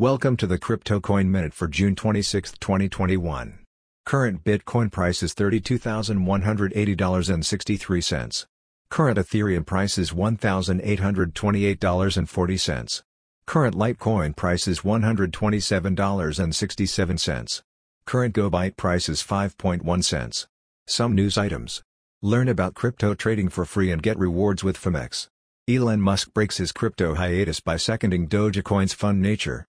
Welcome to the Crypto Coin Minute for June 26, 2021. Current Bitcoin price is $32,180.63. Current Ethereum price is $1,828.40. Current Litecoin price is $127.67. Current GoByte price is 5.1 cents. Some news items. Learn about crypto trading for free and get rewards with FMX. Elon Musk breaks his crypto hiatus by seconding Dogecoin's fun nature.